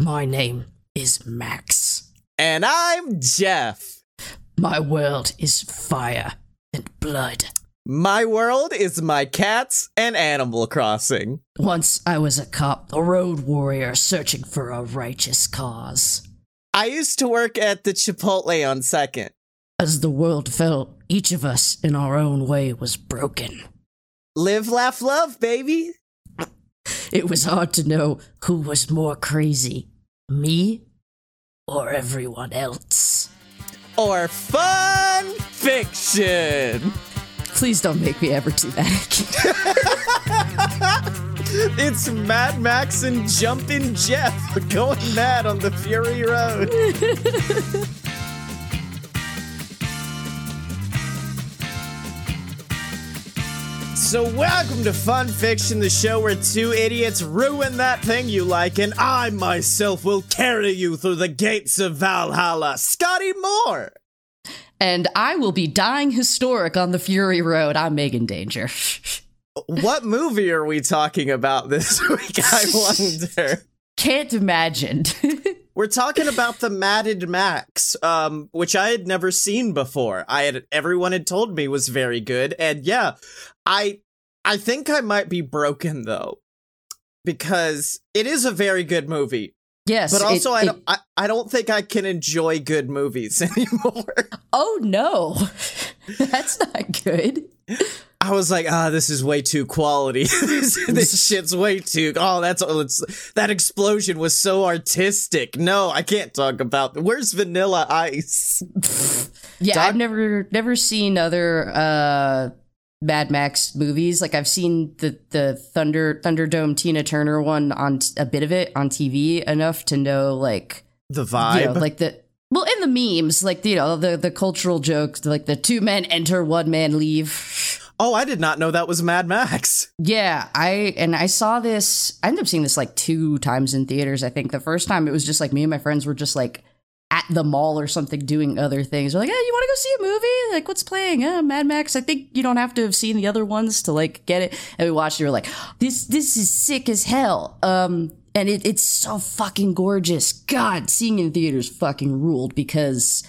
My name is Max. And I'm Jeff. My world is fire and blood. My world is my cats and Animal Crossing. Once I was a cop, a road warrior searching for a righteous cause. I used to work at the Chipotle on Second. As the world fell, each of us in our own way was broken. Live, laugh, love, baby. It was hard to know who was more crazy, me or everyone else. Or fun fiction. Please don't make me ever do that. it's Mad Max and Jumpin' Jeff going mad on the Fury Road. So, welcome to Fun Fiction, the show where two idiots ruin that thing you like, and I myself will carry you through the gates of Valhalla. Scotty Moore! and I will be dying historic on the Fury Road. I'm Megan Danger. what movie are we talking about this week? I wonder. Can't imagine. We're talking about the Mad Max, um, which I had never seen before. I had everyone had told me was very good, and yeah, I I think I might be broken though, because it is a very good movie. Yes, but also it, I, don't, I I don't think I can enjoy good movies anymore. Oh no, that's not good. I was like, ah, oh, this is way too quality. this, this shit's way too. Oh, that's it's, that explosion was so artistic. No, I can't talk about. Where's Vanilla Ice? yeah, Doc- I've never never seen other uh Mad Max movies. Like I've seen the the Thunder Thunderdome Tina Turner one on t- a bit of it on TV enough to know like the vibe, you know, like the well in the memes, like you know the the cultural jokes, like the two men enter, one man leave. Oh, I did not know that was Mad Max. Yeah, I and I saw this. I ended up seeing this like two times in theaters. I think the first time it was just like me and my friends were just like at the mall or something doing other things. We're like, hey, you want to go see a movie? Like, what's playing? Uh, Mad Max. I think you don't have to have seen the other ones to like get it. And we watched it. We are like, this this is sick as hell. Um, and it, it's so fucking gorgeous. God, seeing in theaters fucking ruled because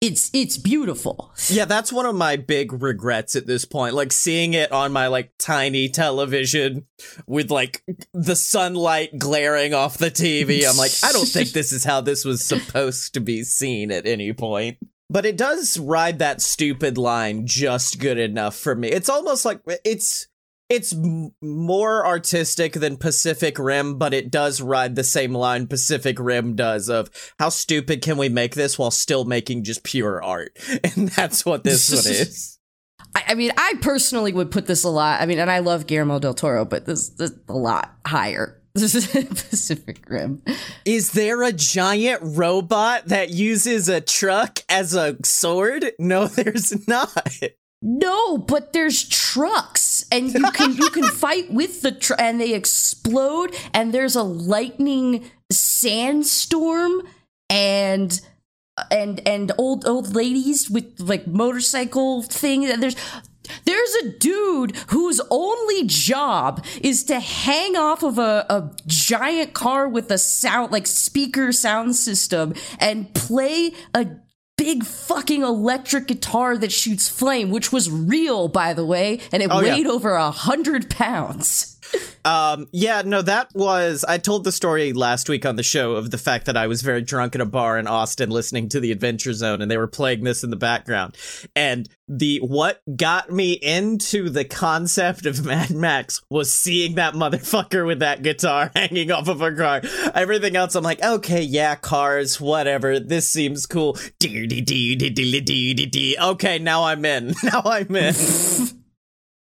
it's it's beautiful. Yeah, that's one of my big regrets at this point. Like seeing it on my like tiny television with like the sunlight glaring off the TV. I'm like, I don't think this is how this was supposed to be seen at any point. But it does ride that stupid line just good enough for me. It's almost like it's it's m- more artistic than Pacific Rim, but it does ride the same line Pacific Rim does of how stupid can we make this while still making just pure art, and that's what this one is. I mean, I personally would put this a lot. I mean, and I love Guillermo del Toro, but this, this a lot higher. This is Pacific Rim. Is there a giant robot that uses a truck as a sword? No, there's not. No, but there's trucks, and you can you can fight with the truck, and they explode, and there's a lightning sandstorm, and and and old old ladies with like motorcycle thing. There's there's a dude whose only job is to hang off of a, a giant car with a sound like speaker sound system and play a big fucking electric guitar that shoots flame, which was real, by the way, and it oh, weighed yeah. over a hundred pounds. Um, yeah, no, that was. I told the story last week on the show of the fact that I was very drunk at a bar in Austin listening to the Adventure Zone and they were playing this in the background. And the what got me into the concept of Mad Max was seeing that motherfucker with that guitar hanging off of a car. Everything else, I'm like, okay, yeah, cars, whatever. This seems cool. Okay, now I'm in. Now I'm in.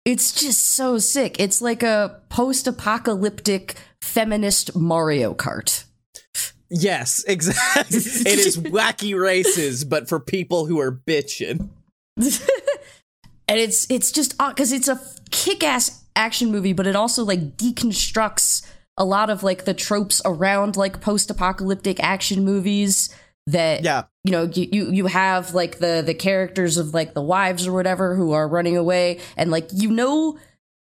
It's just so sick. It's like a post apocalyptic feminist Mario Kart. Yes, exactly. it is wacky races, but for people who are bitching. and it's it's just because it's a kick-ass action movie, but it also like deconstructs a lot of like the tropes around like post-apocalyptic action movies that yeah you know you, you you have like the the characters of like the wives or whatever who are running away and like you know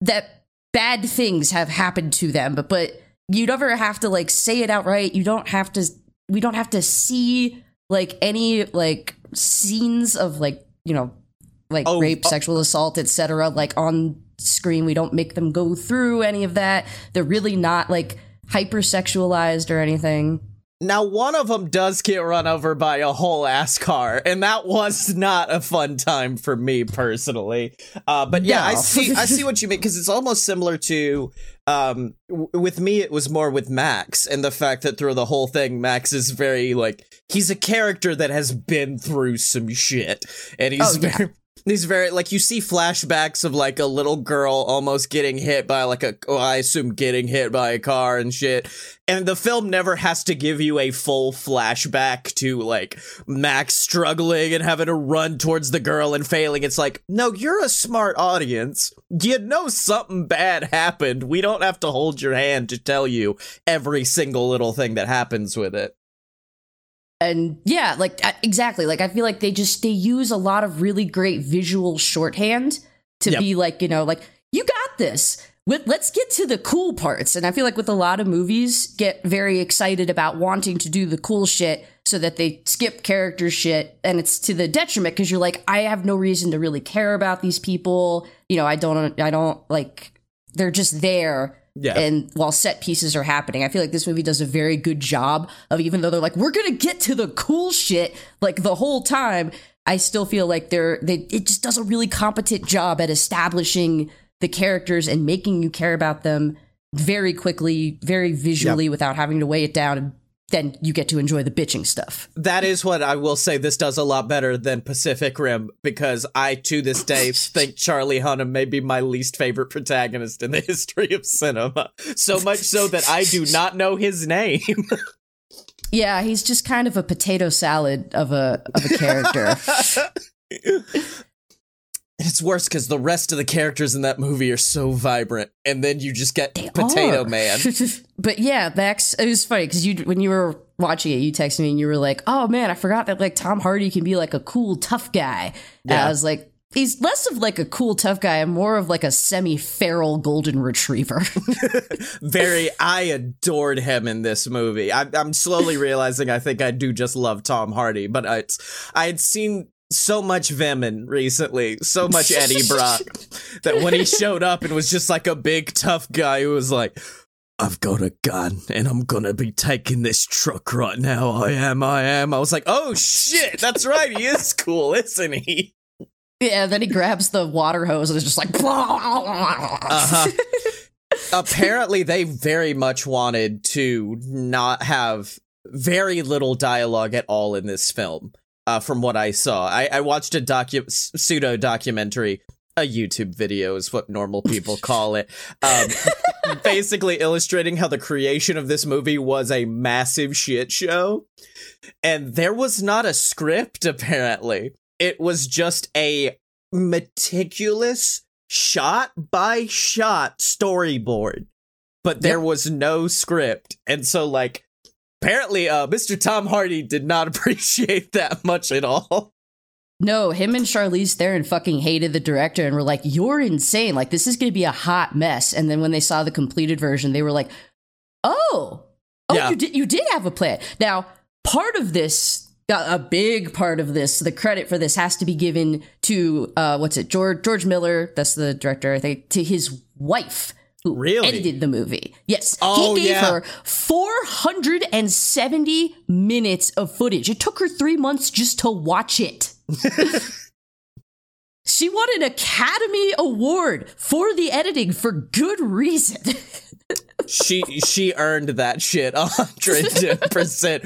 that bad things have happened to them but but you never have to like say it outright. You don't have to. We don't have to see like any like scenes of like you know like Oh, rape, oh. sexual assault, etc. Like on screen, we don't make them go through any of that. They're really not like hypersexualized or anything. Now, one of them does get run over by a whole ass car, and that was not a fun time for me personally. Uh, but yeah, I see, I see what you mean because it's almost similar to. Um, w- with me, it was more with Max, and the fact that through the whole thing, Max is very like he's a character that has been through some shit, and he's Oh, yeah. very. He's very like you see flashbacks of like a little girl almost getting hit by like a oh, I assume getting hit by a car and shit. And the film never has to give you a full flashback to like Max struggling and having to run towards the girl and failing. It's like, no, you're a smart audience. You know something bad happened. We don't have to hold your hand to tell you every single little thing that happens with it. And yeah like exactly. Like i feel like they just they use a lot of really great visual shorthand to Yep. be like you know like you got this. With, let's get to the cool parts. And i feel like with a lot of movies get very excited about wanting to do the cool shit so that they skip character shit and it's to the detriment because you're like i have no reason to really care about these people. You know i don't i don't like they're just there Yeah. and while set pieces are happening i feel like this movie does a very good job of even though they're like we're gonna get to the cool shit like the whole time i still feel like they're they it just does a really competent job at establishing the characters and making you care about them very quickly very visually without having to weigh it down and then you get to enjoy the bitching stuff That is what I will say. This does a lot better than Pacific Rim because I, to this day, think Charlie Hunnam may be my least favorite protagonist in the history of cinema. So much so that I do not know his name. yeah he's just kind of a potato salad of a of a character it's worse because the rest of the characters in that movie are so vibrant, and then you just get They Potato are. Man. but yeah, Max, it was funny because you when you were watching it, you texted me and you were like, "Oh man, I forgot that like Tom Hardy can be like a cool tough guy." And Yeah. I was like, he's less of like a cool tough guy and more of like a semi-feral golden retriever. Very, I adored him in this movie. I, I'm slowly realizing I think I do just love Tom Hardy, but I, I had seen so much Venom recently, so much Eddie Brock, that when he showed up and was just like a big tough guy who was like, I've got a gun and I'm gonna be taking this truck right now. I am, I am. I was like, oh shit, that's right. He is cool, isn't he? yeah, then he grabs the water hose and is just like, Uh-huh. Apparently, they very much wanted to not have very little dialogue at all in this film. Uh, from what I saw, I, I watched a docu- pseudo documentary. A YouTube video is what normal people call it. Um, basically illustrating how the creation of this movie was a massive shit show. And there was not a script, apparently. It was just a meticulous shot by shot storyboard, but there was no script. And so, like, apparently, uh, Mr. Tom Hardy did not appreciate that much at all. No, him and Charlize Theron fucking hated the director and were like, "You're insane! Like this is gonna be a hot mess." And then when they saw the completed version, they were like, "Oh, oh, Yeah. you did you did have a plan." Now, part of this, a big part of this, the credit for this has to be given to uh, what's it, George George Miller? That's the director, I think, to his wife. Who Really? edited the movie? Yes, Oh, he gave yeah. her 470 minutes of footage. It took her three months just to watch it. She won an Academy Award for the editing for good reason. she she earned that shit a hundred percent.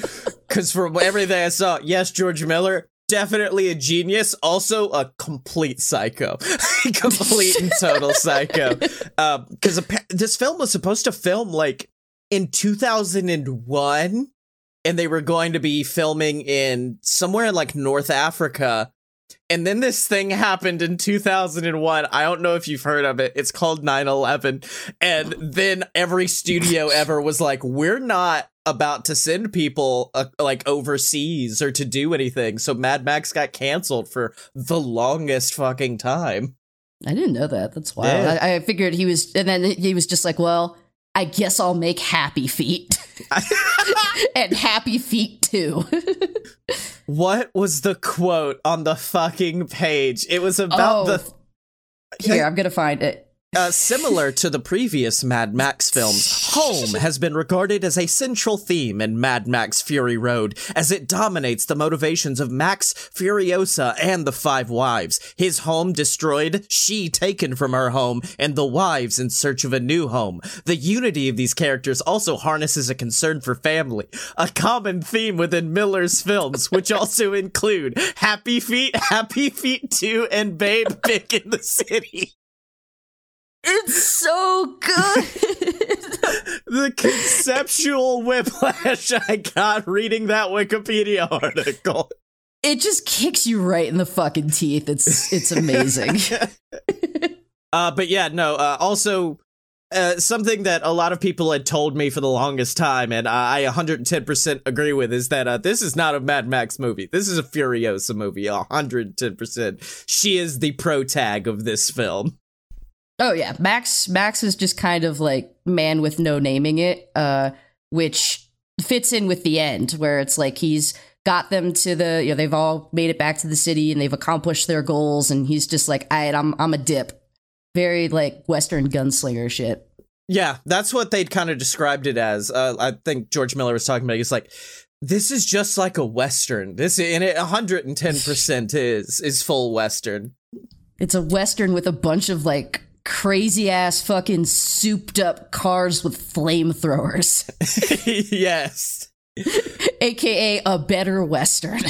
Because from everything I saw, yes, George Miller definitely a genius, also a complete psycho, complete and total psycho. Um, because this film was supposed to film like in two thousand and one, and they were going to be filming in somewhere in like North Africa. And then this thing happened in 2001. I don't know if you've heard of it. It's called 9 11. And then every studio ever was like, we're not about to send people uh, like overseas or to do anything. So Mad Max got canceled for the longest fucking time. I didn't know that. That's wild. Yeah. I, I figured he was, and then he was just like, well, I guess I'll make Happy Feet. and Happy Feet too. what was the quote on the fucking page? It was about Oh. the Here, I'm gonna find it. Uh, similar to the previous Mad Max films, home has been regarded as a central theme in Mad Max Fury Road, as it dominates the motivations of Max Furiosa and the Five Wives. His home destroyed, she taken from her home, and the wives in search of a new home. The unity of these characters also harnesses a concern for family, a common theme within Miller's films, which also include Happy Feet, Happy Feet 2, and Babe Pig in the City. It's so good. the conceptual whiplash I got reading that Wikipedia article. it just kicks you right in the fucking teeth. It's it's amazing. Uh, but yeah, no. Uh, also, uh, something that a lot of people had told me for the longest time, and I 110% agree with, is that uh, this is not a Mad Max movie. This is a Furiosa movie. 110%. She is the pro tag of this film. Oh yeah, Max Max is just kind of like man with no naming it, uh, which fits in with the end where it's like he's got them to the you know they've all made it back to the city and they've accomplished their goals and he's just like I I'm I'm a dip. Very like western gunslinger shit. Yeah, that's what they'd kind of described it as. Uh, I think George Miller was talking about. He's like, "This is just like a western. This and it 110 percent is is full western." It's a western with a bunch of like crazy ass fucking souped up cars with flamethrowers, yes, aka a better western.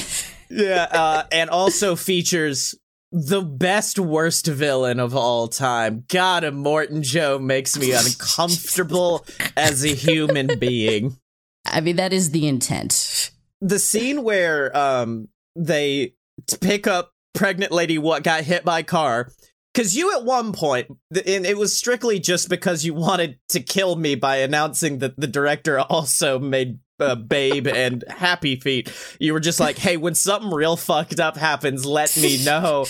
yeah, uh, and also features the best worst villain of all time. God, Immortan Joe makes me uncomfortable as a human being. I mean that is the intent. the scene where um they pick up pregnant lady what got hit by car because you at one point and it was strictly just because you wanted to kill me by announcing that the director also made uh, babe and happy feet. You were just like hey when something real fucked up happens let me know.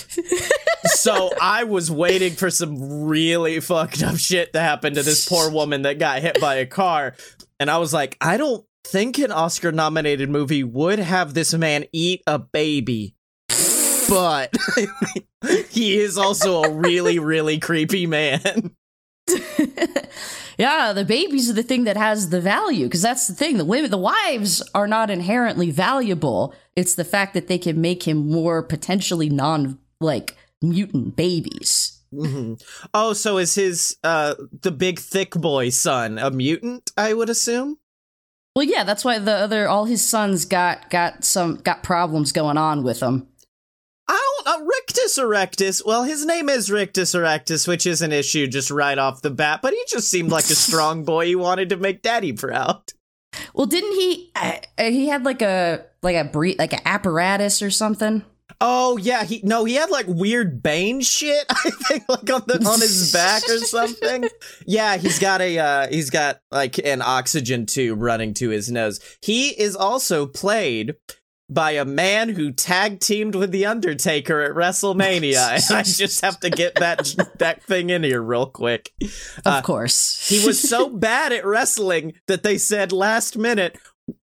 So i was waiting for some really fucked up shit to happen to this poor woman that got hit by a car. And I was like, I don't think an Oscar nominated movie would have this man eat a baby. But he is also a really, really creepy man. yeah, the babies are the thing that has the value because that's the thing. The women, the wives are not inherently valuable. It's the fact that they can make him more potentially non like mutant babies. Mhm. Oh, so is his uh the big thick boy son a mutant? I would assume. Well, yeah, that's why the other all his sons got got some got problems going on with them. Uh, Rictus Erectus. Well, his name is Rictus Erectus, which is an issue just right off the bat. But he just seemed like a strong boy. He wanted to make Daddy proud. Well, didn't he? Uh, he had like a like a bre- like an apparatus or something. Oh yeah, he no, he had like weird Bane shit. I think like on the on his back or something. Yeah, he's got a uh, he's got like an oxygen tube running to his nose. He is also played by a man who tag teamed with the Undertaker at WrestleMania. and I just have to get that that thing in here real quick. Of Uh, course, He was so bad at wrestling that they said last minute,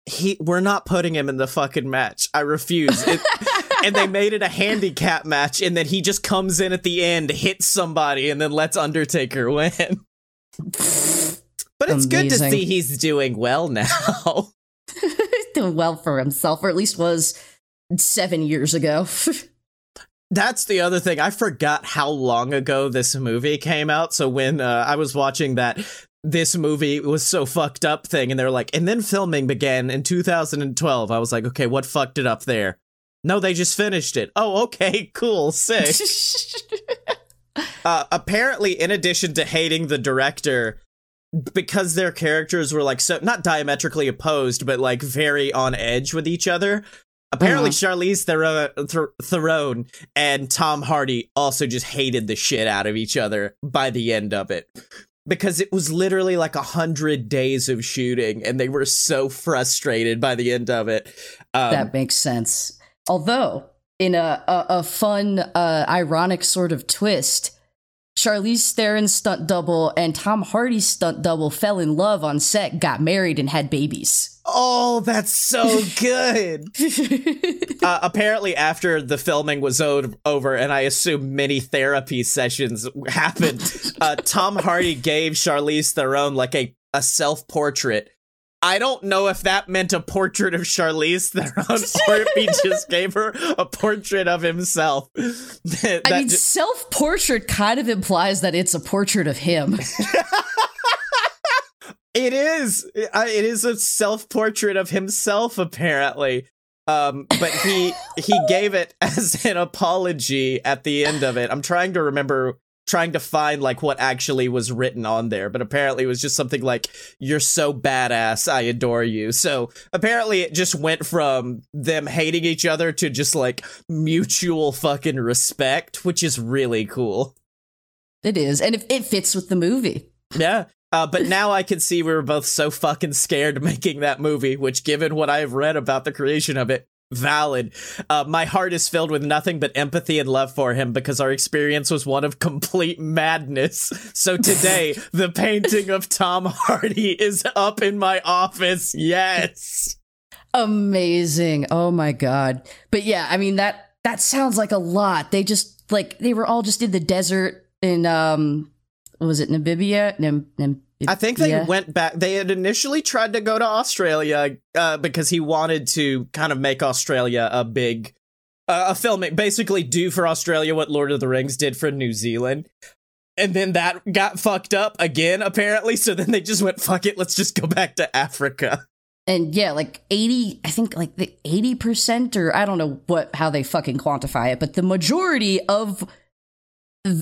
he we're not putting him in the fucking match. I refuse. It, and they made it a handicap match, and then he just comes in at the end, hits somebody, and then lets Undertaker win. But it's good to see he's doing well now. Doing well for himself, or at least was seven years ago. That's the other thing. I forgot how long ago this movie came out. So when uh, I was watching that, this movie was so fucked up thing, and they were like, and then filming began in 2012. I was like, okay, what fucked it up there? No, they just finished it. Oh, okay, cool, sick. uh, apparently, in addition to hating the director, because their characters were like so not diametrically opposed, but like very on edge with each other. Apparently, Charlize Theron, Ther- Theron and Tom Hardy also just hated the shit out of each other by the end of it. Because it was literally like a hundred days of shooting, and they were so frustrated by the end of it. Um, that makes sense. Although, in a a, a fun, uh, ironic sort of twist, Charlize Theron's stunt double and Tom Hardy's stunt double fell in love on set, got married, and had babies. Oh, that's so good. uh, apparently, after the filming was o- over, and I assume many therapy sessions happened, uh, Tom Hardy gave Charlize Theron like a, a self portrait. I don't know if that meant a portrait of Charlize Theron or if he just gave her a portrait of himself. That- I mean, self portrait kind of implies that it's a portrait of him. it is. It is a self portrait of himself, apparently. Um, but he he gave it as an apology at the end of it. I'm trying to remember, trying to find like what actually was written on there, but apparently it was just something like "You're so badass, I adore you." So apparently it just went from them hating each other to just like mutual fucking respect, which is really cool. it is. And it, it fits with the movie. Yeah. Uh, but now I can see we were both so fucking scared making that movie, which, given what I have read about the creation of it, valid. Uh, my heart is filled with nothing but empathy and love for him because our experience was one of complete madness. So today, the painting of Tom Hardy is up in my office. Yes. Amazing. Oh my god. But yeah, I mean that that sounds like a lot. They just like they were all just in the desert in um was it Namibia? Nam, Nam, I think they yeah. went back. They had initially tried to go to Australia uh, because he wanted to kind of make Australia a big, uh, a film, basically do for Australia what Lord of the Rings did for New Zealand. And then that got fucked up again, apparently. So then they just went, fuck it, let's just go back to Africa. and yeah, like 80 I think like the 80% or I don't know what how they fucking quantify it, but the majority of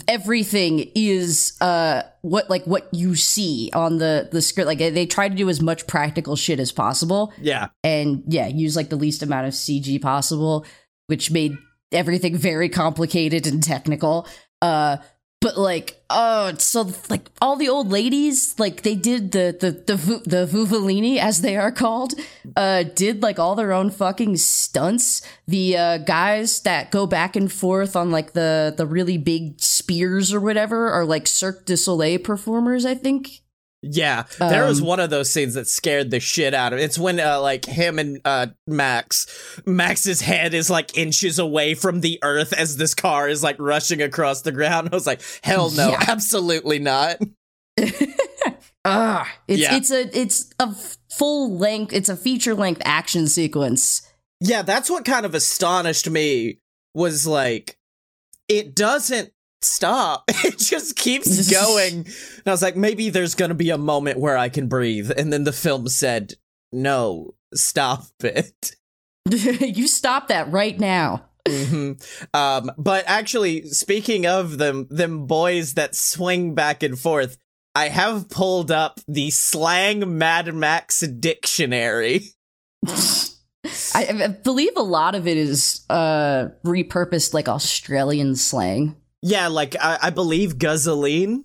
everything is uh what like what you see on the the script like they try to do as much practical shit as possible Yeah. and yeah, use like the least amount of CG possible, which made everything very complicated and technical. Uh but like oh so like all the old ladies like they did the the the the as they are called uh did like all their own fucking stunts. The uh guys that go back and forth on like the the really big spears or whatever are like Cirque du Soleil performers I think Yeah, there was Um, one of those scenes that scared the shit out of me. It's when uh, like him and uh, Max, Max's head is like inches away from the earth as this car is like rushing across the ground. I was like, hell no, Yeah. absolutely not. Ah, it's Yeah. it's a it's a full length, it's a feature length action sequence. Yeah, that's what kind of astonished me was like, it doesn't stop. It just keeps going. And I was like, maybe there's gonna be a moment where I can breathe. And then the film said, no, stop it. you stop that right now. hmm Um, but actually, speaking of them, them boys that swing back and forth, I have pulled up the slang Mad Max dictionary. I, I believe a lot of it is uh repurposed like Australian slang. Yeah, like I, I believe guzzoline,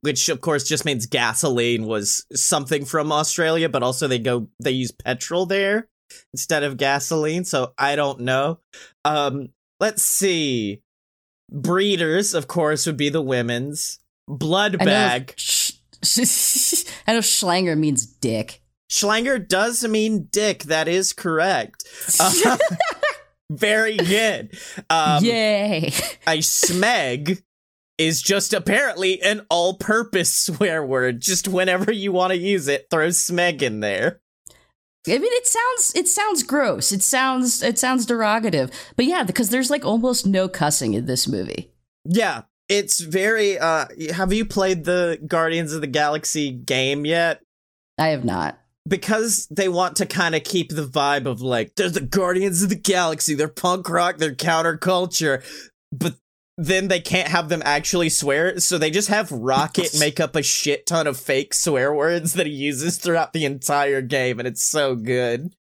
which of course just means gasoline, was something from Australia, but also they go they use petrol there instead of gasoline. So I don't know. Um, let's see. Breeders, of course, would be the women's. Blood bag. I know schlanger means dick. Schlanger does mean dick. That is correct. Uh, very good. Um, Yay! a smeg is just apparently an all-purpose swear word. Just whenever you want to use it, throw smeg in there. I mean, it sounds it sounds gross. It sounds it sounds derogative. But yeah, because there's like almost no cussing in this movie. Yeah, it's very. uh Have you played the Guardians of the Galaxy game yet? I have not. Because they want to kind of keep the vibe of like, they're the Guardians of the Galaxy, they're punk rock, they're counterculture, but then they can't have them actually swear, so they just have Rocket make up a shit ton of fake swear words that he uses throughout the entire game, and it's so good.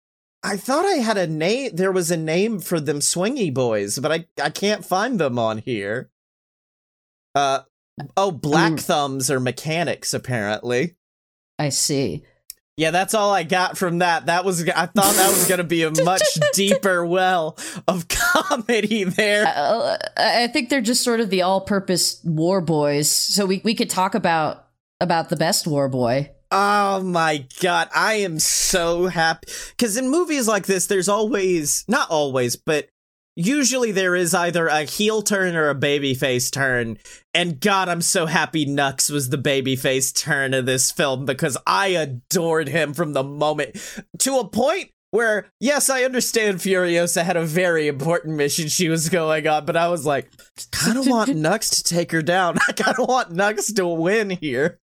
I thought I had a name, there was a name for them swingy boys, but I, I can't find them on here. Uh, oh, Black Um, Thumbs are mechanics, apparently. I see. Yeah, that's all I got from that. That was I thought that was going to be a much deeper well of comedy there. Uh, I think they're just sort of the all-purpose war boys. So we we could talk about about the best war boy. Oh my god, I am so happy cuz in movies like this there's always not always, but usually there is either a heel turn or a babyface turn. And God, I'm so happy Nux was the babyface turn of this film because I adored him from the moment to a point where, yes, I understand Furiosa had a very important mission she was going on, but I was like, I don't want Nux to take her down. I kind of want Nux to win here.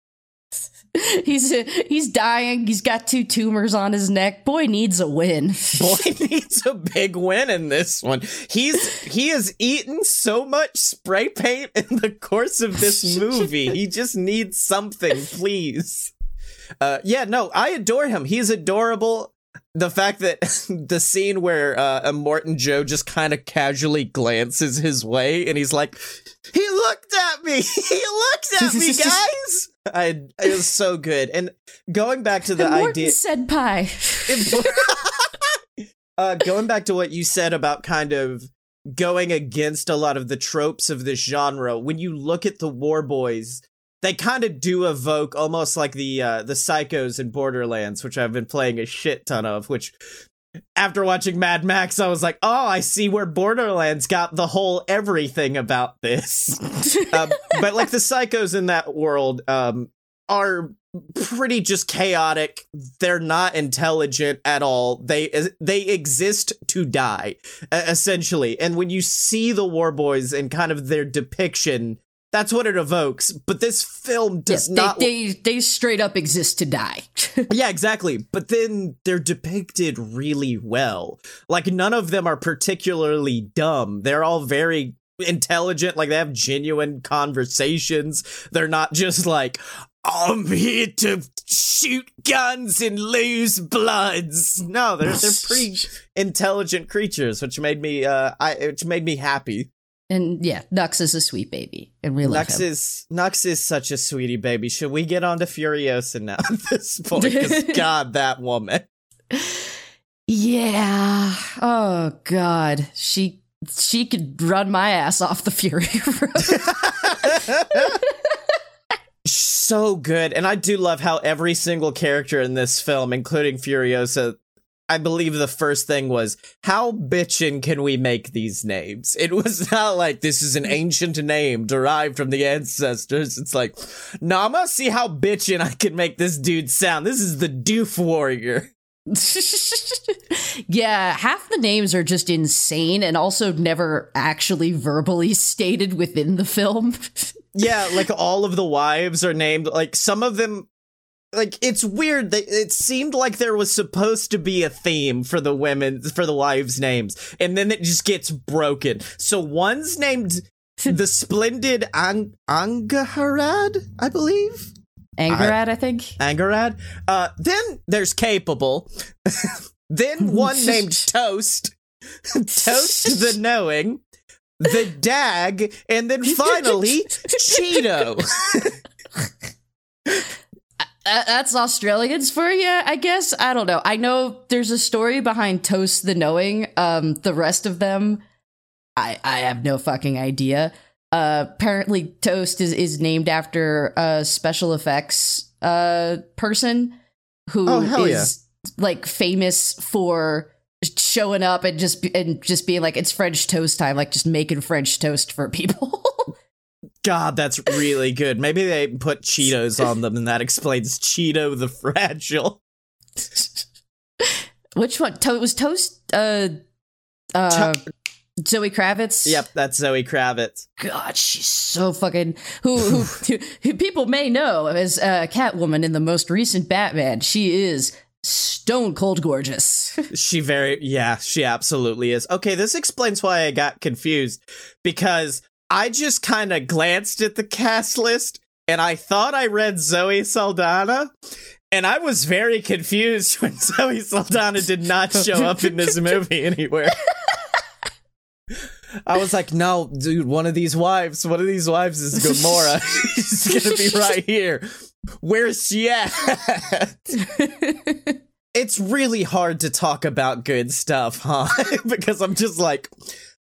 he's he's dying. He's got two tumors on his neck. Boy needs a win. Boy needs a big win in this one. He's he has eaten so much spray paint in the course of this movie. he just needs something, please. Uh, yeah, no, I adore him. He's adorable the fact that the scene where uh, Immortan Joe just kind of casually glances his way and he's like, "He looked at me. he looked at me, guys." I it was so good. And going back to the Immortan idea, said pie. uh, going back to what you said about kind of going against a lot of the tropes of this genre, when you look at the War Boys they kind of do evoke almost like the uh, the psychos in Borderlands, which I've been playing a shit ton of. Which, after watching Mad Max, I was like, oh, I see where Borderlands got the whole everything about this. um, but like the psychos in that world um, are pretty just chaotic. They're not intelligent at all. They they exist to die, essentially. And when you see the War Boys and kind of their depiction that's what it evokes. But this film does yeah, not. They, they, they straight up exist to die. yeah, exactly. But then they're depicted really well. Like none of them are particularly dumb. They're all very intelligent. Like they have genuine conversations. They're not just like. I'm here to shoot guns and lose bloods. No, they're they're pretty intelligent creatures, which made me uh I which made me happy. And yeah, Nux is a sweet baby, and we love Nux him. is Nux is such a sweetie baby. Should we get on to Furiosa now at this point? Because God, that woman. Yeah. Oh God, she she could run my ass off the Fury Road. so good, and I do love how every single character in this film, including Furiosa, I believe the first thing was how bitchin' can we make these names? It was not like this is an ancient name derived from the ancestors. It's like, Nama, see how bitchin' I can make this dude sound. This is the Doof Warrior. yeah, half the names are just insane and also never actually verbally stated within the film. yeah, like all of the wives are named like some of them like it's weird that it seemed like there was supposed to be a theme for the women for the wives names and then it just gets broken. So one's named the splendid Ang- angharad i believe? Angharad I, I think. Angharad? Uh then there's capable. Then one named toast. Toast the knowing. The dag. And then finally cheedo that's Australians for you, I guess. I don't know. I know there's a story behind Toast the Knowing. Um, the rest of them, I I have no fucking idea. Uh, apparently, Toast is is named after a special effects uh person who oh, is yeah. like famous for showing up and just and just being like it's French toast time, like just making French toast for people. God, that's really good. Maybe they put Cheetos on them, and that explains Cheedo the Fragile. Which one? To- was Toast? Uh, uh, to- Zoe Kravitz. Yep, that's Zoe Kravitz. God, she's so fucking. Who, who, who people may know as uh, Catwoman in the most recent Batman. She is stone cold gorgeous. she very, yeah, she absolutely is. Okay, this explains why I got confused because I just kind of glanced at the cast list and I thought I read Zoe Saldana. And I was very confused when Zoe Saldana did not show up in this movie anywhere. I was like, no, dude, one of these wives, one of these wives is Gamora. She's gonna be right here. Where's she at? it's really hard to talk about good stuff, huh? because I'm just like,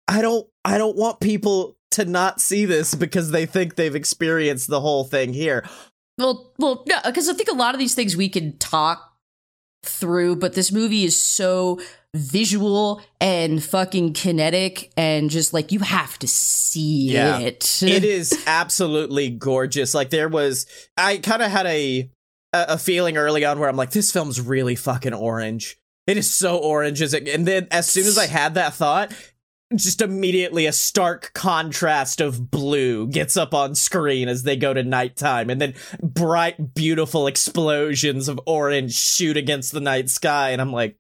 I don't, I don't want people to not see this because they think they've experienced the whole thing here. Well, well, no, because I think a lot of these things we can talk through, but this movie is so visual and fucking kinetic and just like you have to see Yeah. it. it is absolutely gorgeous. Like there was, I kind of had a a a feeling early on where I'm like, this film's really fucking orange. It is so orange, as it, and then as soon as I had that thought, just immediately a stark contrast of blue gets up on screen as they go to nighttime, and then bright, beautiful explosions of orange shoot against the night sky, and I'm like,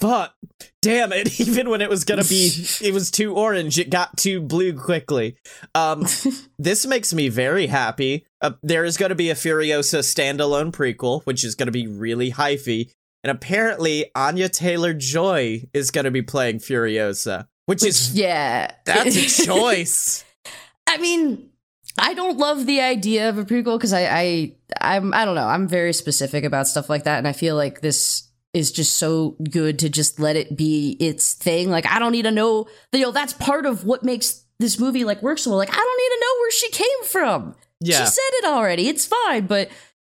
fuck, damn it! Even when it was gonna be, it was too orange, it got too blue quickly. Um, this makes me very happy. Uh, there is going to be a Furiosa standalone prequel, which is going to be really hyphy. And apparently, Anya Taylor Joy is going to be playing Furiosa, which is yeah. that's a choice. I mean, I don't love the idea of a prequel because I, I, I'm, I don't know. I'm very specific about stuff like that, and I feel like this is just so good to just let it be its thing. Like, I don't need to know. You know, that's part of what makes this movie like work so well. Like, I don't need to know where she came from. Yeah. She said it already. It's fine, but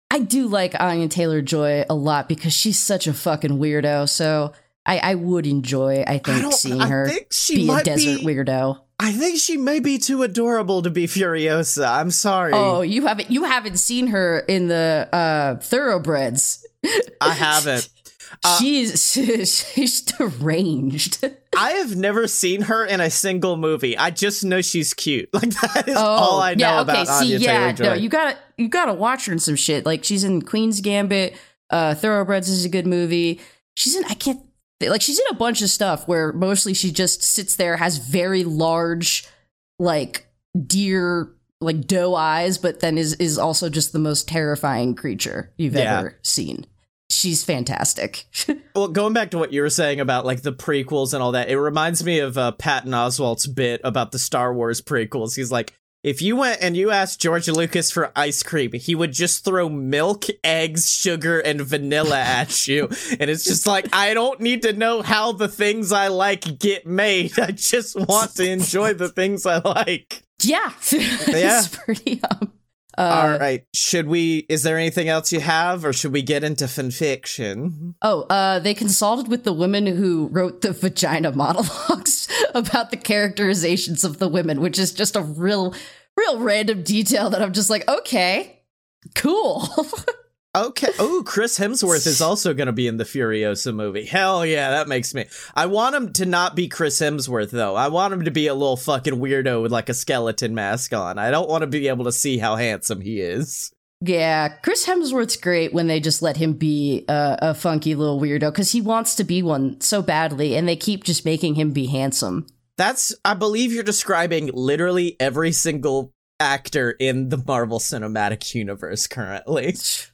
I do like Anya Taylor Joy a lot because she's such a fucking weirdo. So I, I would enjoy, I I think, don't. seeing I her think she be a desert be. weirdo. I think she may be too adorable to be Furiosa. I'm sorry. Oh, you haven't you haven't seen her in the uh thoroughbreds. I haven't. Uh, she's she's deranged. I have never seen her in a single movie. I just know she's cute. Like that is Oh, all I know yeah, okay. about See, Anya yeah, Taylor Joy. no, you gotta you gotta watch her in some shit. Like she's in Queen's Gambit. Uh, Thoroughbreds is a good movie. She's in I can't like she's in a bunch of stuff where mostly she just sits there, has very large, like deer like doe eyes, but then is is also just the most terrifying creature you've Yeah. ever seen. She's fantastic. Well, going back to what you were saying about like the prequels and all that, it reminds me of uh, Patton Oswalt's bit about the Star Wars prequels. He's like, if you went and you asked George Lucas for ice cream, he would just throw milk, eggs, sugar, and vanilla at you. And it's just like, I don't need to know how the things I like get made. I just want to enjoy the things I like. yeah, Yeah. it's pretty. Um, uh, all right. Should we, is there anything else you have, or should we get into fanfiction? Oh, uh, they consulted with the women who wrote the vagina monologues about the characterizations of the women, which is just a real, real random detail that I'm just like, okay, cool. Okay. Oh, Chris Hemsworth is also going to be in the Furiosa movie. Hell yeah, that makes me. I want him to not be Chris Hemsworth though. I want him to be a little fucking weirdo with like a skeleton mask on. I don't want to be able to see how handsome he is. yeah, Chris Hemsworth's great when they just let him be a, a funky little weirdo because he wants to be one so badly, and they keep just making him be handsome. That's I believe you're describing literally every single actor in the Marvel Cinematic Universe currently.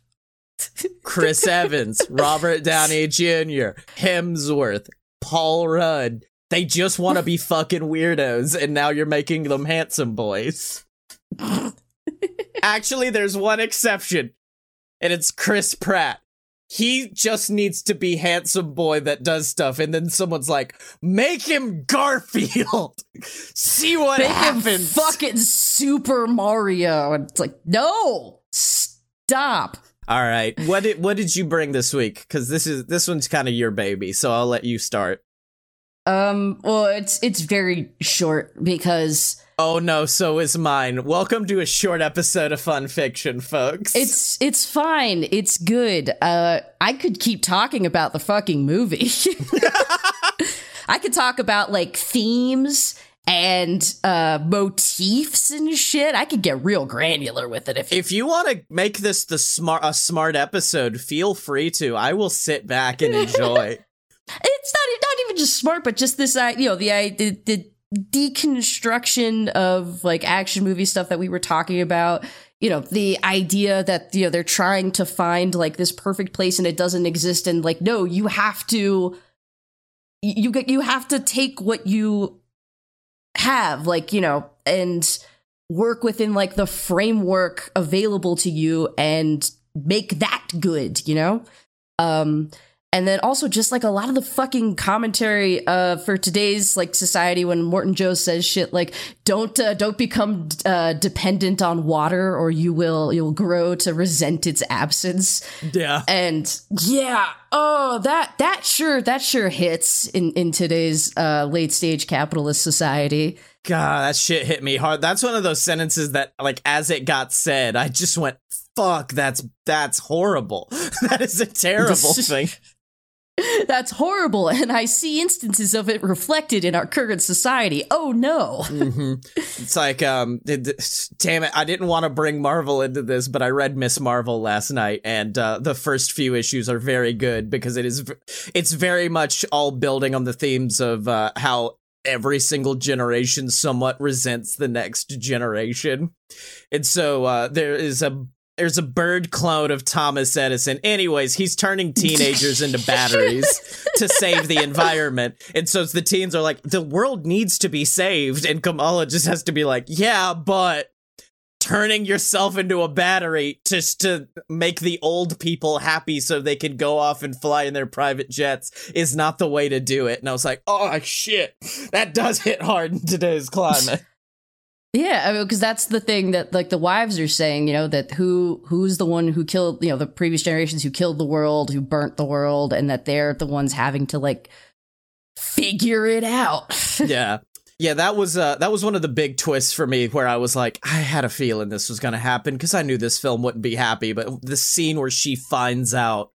Chris Evans, Robert Downey Jr., Hemsworth, Paul Rudd. They just want to be fucking weirdos, and now you're making them handsome boys. Actually, there's one exception, and it's Chris Pratt. He just needs to be handsome boy that does stuff, and then someone's like, "Make him Garfield. See what Make him happens." fucking Super Mario, and it's like, no, stop. All right. What did what did you bring this week? Because this is this one's kind of your baby, so I'll let you start. Um, well, it's it's very short because Oh no, so is mine. Welcome to a short episode of Fun Fiction, folks. it's it's fine. It's good. Uh, I could keep talking about the fucking movie. I could talk about like themes and uh motifs and shit. I could get real granular with it if if you want to make this the smart a smart episode, feel free to. I will sit back and enjoy. it's not not even just smart, but just this uh, you know the I the, the deconstruction of like action movie stuff that we were talking about. You know the idea that you know they're trying to find like this perfect place and it doesn't exist, and like no, you have to you get you have to take what you have like you know and work within like the framework available to you and make that good you know? Um and then also just like a lot of the fucking commentary uh for today's like society when Morton Joe says shit like don't uh, don't become uh dependent on water or you will you'll grow to resent its absence Yeah. and yeah oh that that sure that sure hits in in today's uh late stage capitalist society God, that shit hit me hard. That's one of those sentences that, like, as it got said, I just went, "Fuck, that's that's horrible. that is a terrible thing." that's horrible and i see instances of it reflected in our current society. Oh no. Hmm It's like, um, it- damn it, I didn't want to bring Marvel into this, but I read Miss Marvel last night, and uh, the first few issues are very good because it is, it's very much all building on the themes of uh, how every single generation somewhat resents the next generation, and so uh, there is a. There's a bird clone of Thomas Edison. Anyways, he's turning teenagers into batteries to save the environment. And so the teens are like, the world needs to be saved. And Kamala just has to be like, yeah, but turning yourself into a battery just to make the old people happy so they can go off and fly in their private jets is not the way to do it. And I was like, oh shit, that does hit hard in today's climate. Yeah, I mean, because that's the thing that like the wives are saying, you know, that who who's the one who killed, you know, the previous generations who killed the world, who burnt the world, and that they're the ones having to like figure it out. yeah. Yeah, that was uh that was one of the big twists for me where I was like, I had a feeling this was gonna happen because I knew this film wouldn't be happy, but the scene where she finds out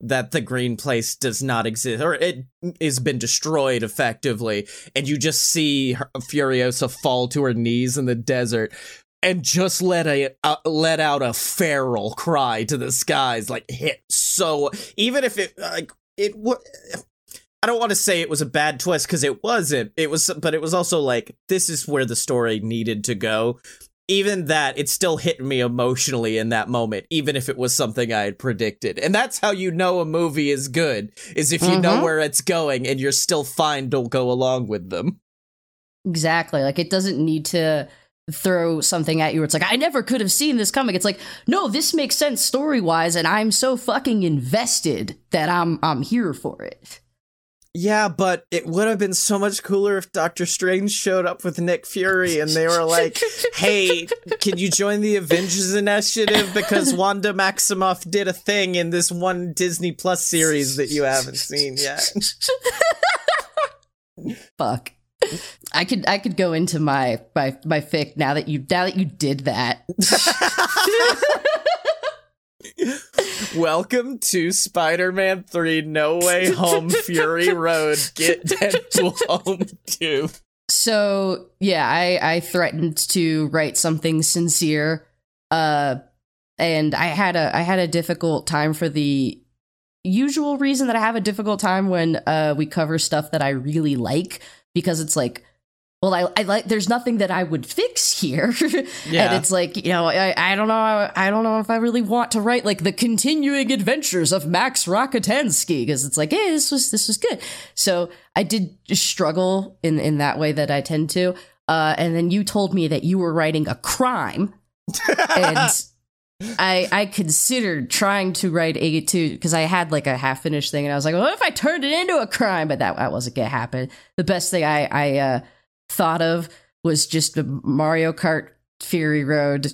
that the green place does not exist or it has been destroyed effectively, and you just see Furiosa fall to her knees in the desert and just let a uh, let out a feral cry to the skies, like hit so even if it like it would. I don't want to say it was a bad twist because it wasn't. It was, but it was also like this is where the story needed to go. Even that, it still hit me emotionally in that moment, even if it was something I had predicted. And that's how you know a movie is good: is if you know Mhm. where it's going and you're still fine to go along with them. exactly. Like it doesn't need to throw something at you it's like, I never could have seen this coming. It's like, no, this makes sense story wise, and I'm so fucking invested that I'm I'm here for it. Yeah, but it would have been so much cooler if Doctor Strange showed up with Nick Fury and they were like, hey, can you join the Avengers Initiative? Because Wanda Maximoff did a thing in this one Disney Plus series that you haven't seen yet. Fuck. I could I could go into my my my fic now that you now that you did that. Welcome to Spider Man 3 No Way Home Fury Road. Get Deadpool home too. So yeah, I I threatened to write something sincere, uh, and I had a I had a difficult time for the usual reason that I have a difficult time when uh we cover stuff that I really like because it's like. Well, I, I like. There's nothing that I would fix here, Yeah. and it's like you know, I, I don't know, I don't know if I really want to write like the continuing adventures of Max Rockatansky because it's like, hey, this was this was good. So I did struggle in in that way that I tend to. Uh, and then you told me that you were writing a crime, and I I considered trying to write a two because I had like a half finished thing, and I was like, what if I turned it into a crime? But that that wasn't gonna happen. The best thing I I uh, thought of was just a Mario Kart Fury Road,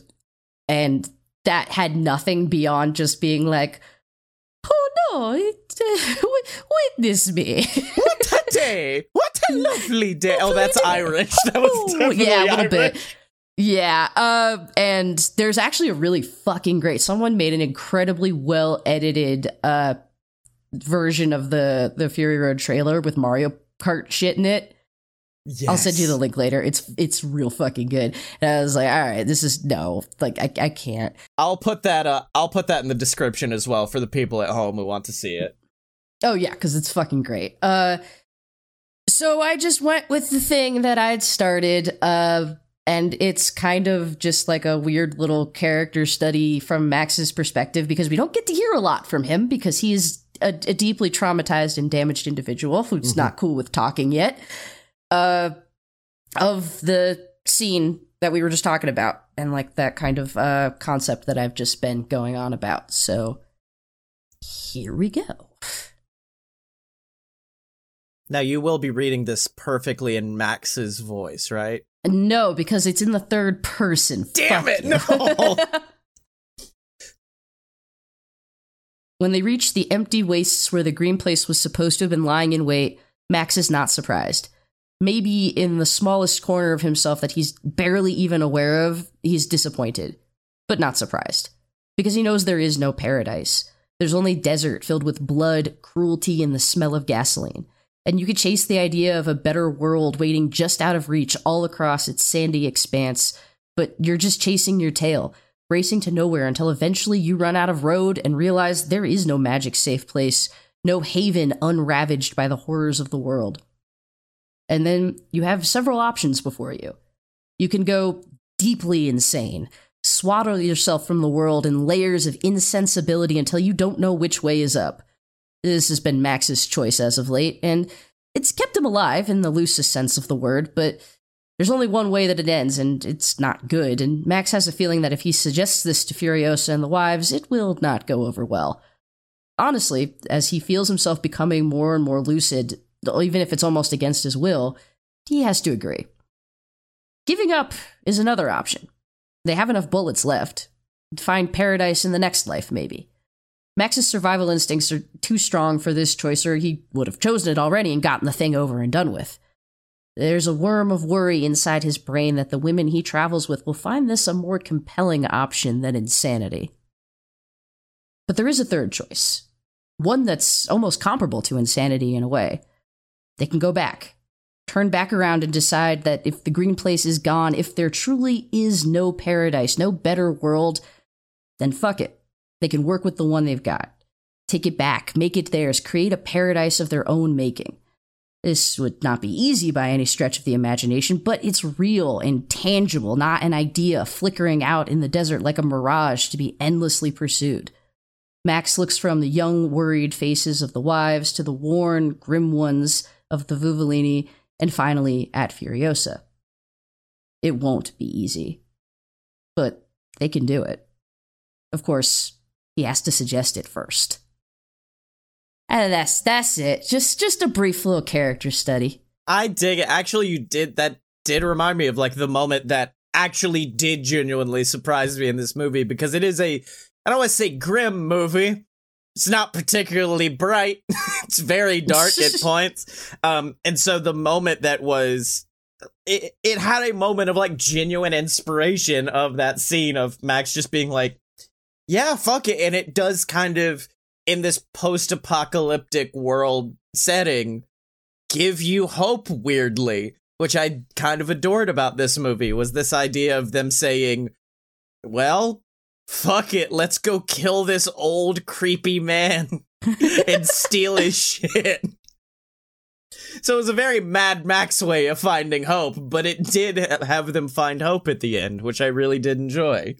and that had nothing beyond just being like, oh no, it, witness me. What a day! What a lovely day! Oh, that's Irish. That was definitely yeah, a little Irish. bit. Yeah, uh, and there's actually a really fucking great. Someone made an incredibly well edited uh version of the the Fury Road trailer with Mario Kart shit in it. I'll send you the link later. It's it's real fucking good. And I was like, all right, this is no, like I I can't. I'll put that. Uh, I'll put that in the description as well for the people at home who want to see it. Oh yeah, because it's fucking great. Uh, so I just went with the thing that I'd started. Uh, and it's kind of just like a weird little character study from Max's perspective because we don't get to hear a lot from him because he's a, a deeply traumatized and damaged individual who's Mhm. not cool with talking yet. Uh, of the scene that we were just talking about and like that kind of uh, concept that I've just been going on about. So here we go. Now you will be reading this perfectly in Max's voice, right? No, because it's in the third person. Damn Fuck it! No. when they reach the empty wastes where the green place was supposed to have been lying in wait, Max is not surprised. Maybe in the smallest corner of himself that he's barely even aware of, he's disappointed, but not surprised. Because he knows there is no paradise. There's only desert filled with blood, cruelty, and the smell of gasoline. And you could chase the idea of a better world waiting just out of reach all across its sandy expanse, but you're just chasing your tail, racing to nowhere until eventually you run out of road and realize there is no magic safe place, no haven unravaged by the horrors of the world. And then you have several options before you. You can go deeply insane, swaddle yourself from the world in layers of insensibility until you don't know which way is up. This has been Max's choice as of late, and it's kept him alive in the loosest sense of the word, but there's only one way that it ends, and it's not good, and Max has a feeling that if he suggests this to Furiosa and the wives, it will not go over well. Honestly, as he feels himself becoming more and more lucid, even if it's almost against his will, he has to agree. Giving up is another option. They have enough bullets left. Find paradise in the next life, maybe. Max's survival instincts are too strong for this choice, or he would have chosen it already and gotten the thing over and done with. There's a worm of worry inside his brain that the women he travels with will find this a more compelling option than insanity. But there is a third choice, one that's almost comparable to insanity in a way. They can go back, turn back around and decide that if the green place is gone, if there truly is no paradise, no better world, then fuck it. They can work with the one they've got. Take it back, make it theirs, create a paradise of their own making. This would not be easy by any stretch of the imagination, but it's real and tangible, not an idea flickering out in the desert like a mirage to be endlessly pursued. Max looks from the young, worried faces of the wives to the worn, grim ones of the Vuvalini, and finally at Furiosa. It won't be easy, but they can do it. Of course, he has to suggest it first. And that's that's it. Just just a brief little character study. I dig it. Actually, you did that. Did remind me of like the moment that actually did genuinely surprise me in this movie because it is a I don't want to say grim movie. It's not particularly bright. it's very dark at points. Um, and so the moment that was it, it had a moment of like genuine inspiration of that scene of Max just being like, yeah, fuck it. And it does kind of in this post-apocalyptic world setting give you hope weirdly, which I kind of adored about this movie was this idea of them saying, well, fuck it, let's go kill this old creepy man and steal his shit. So it was a very Mad Max way of finding hope, but it did have them find hope at the end, which I really did enjoy.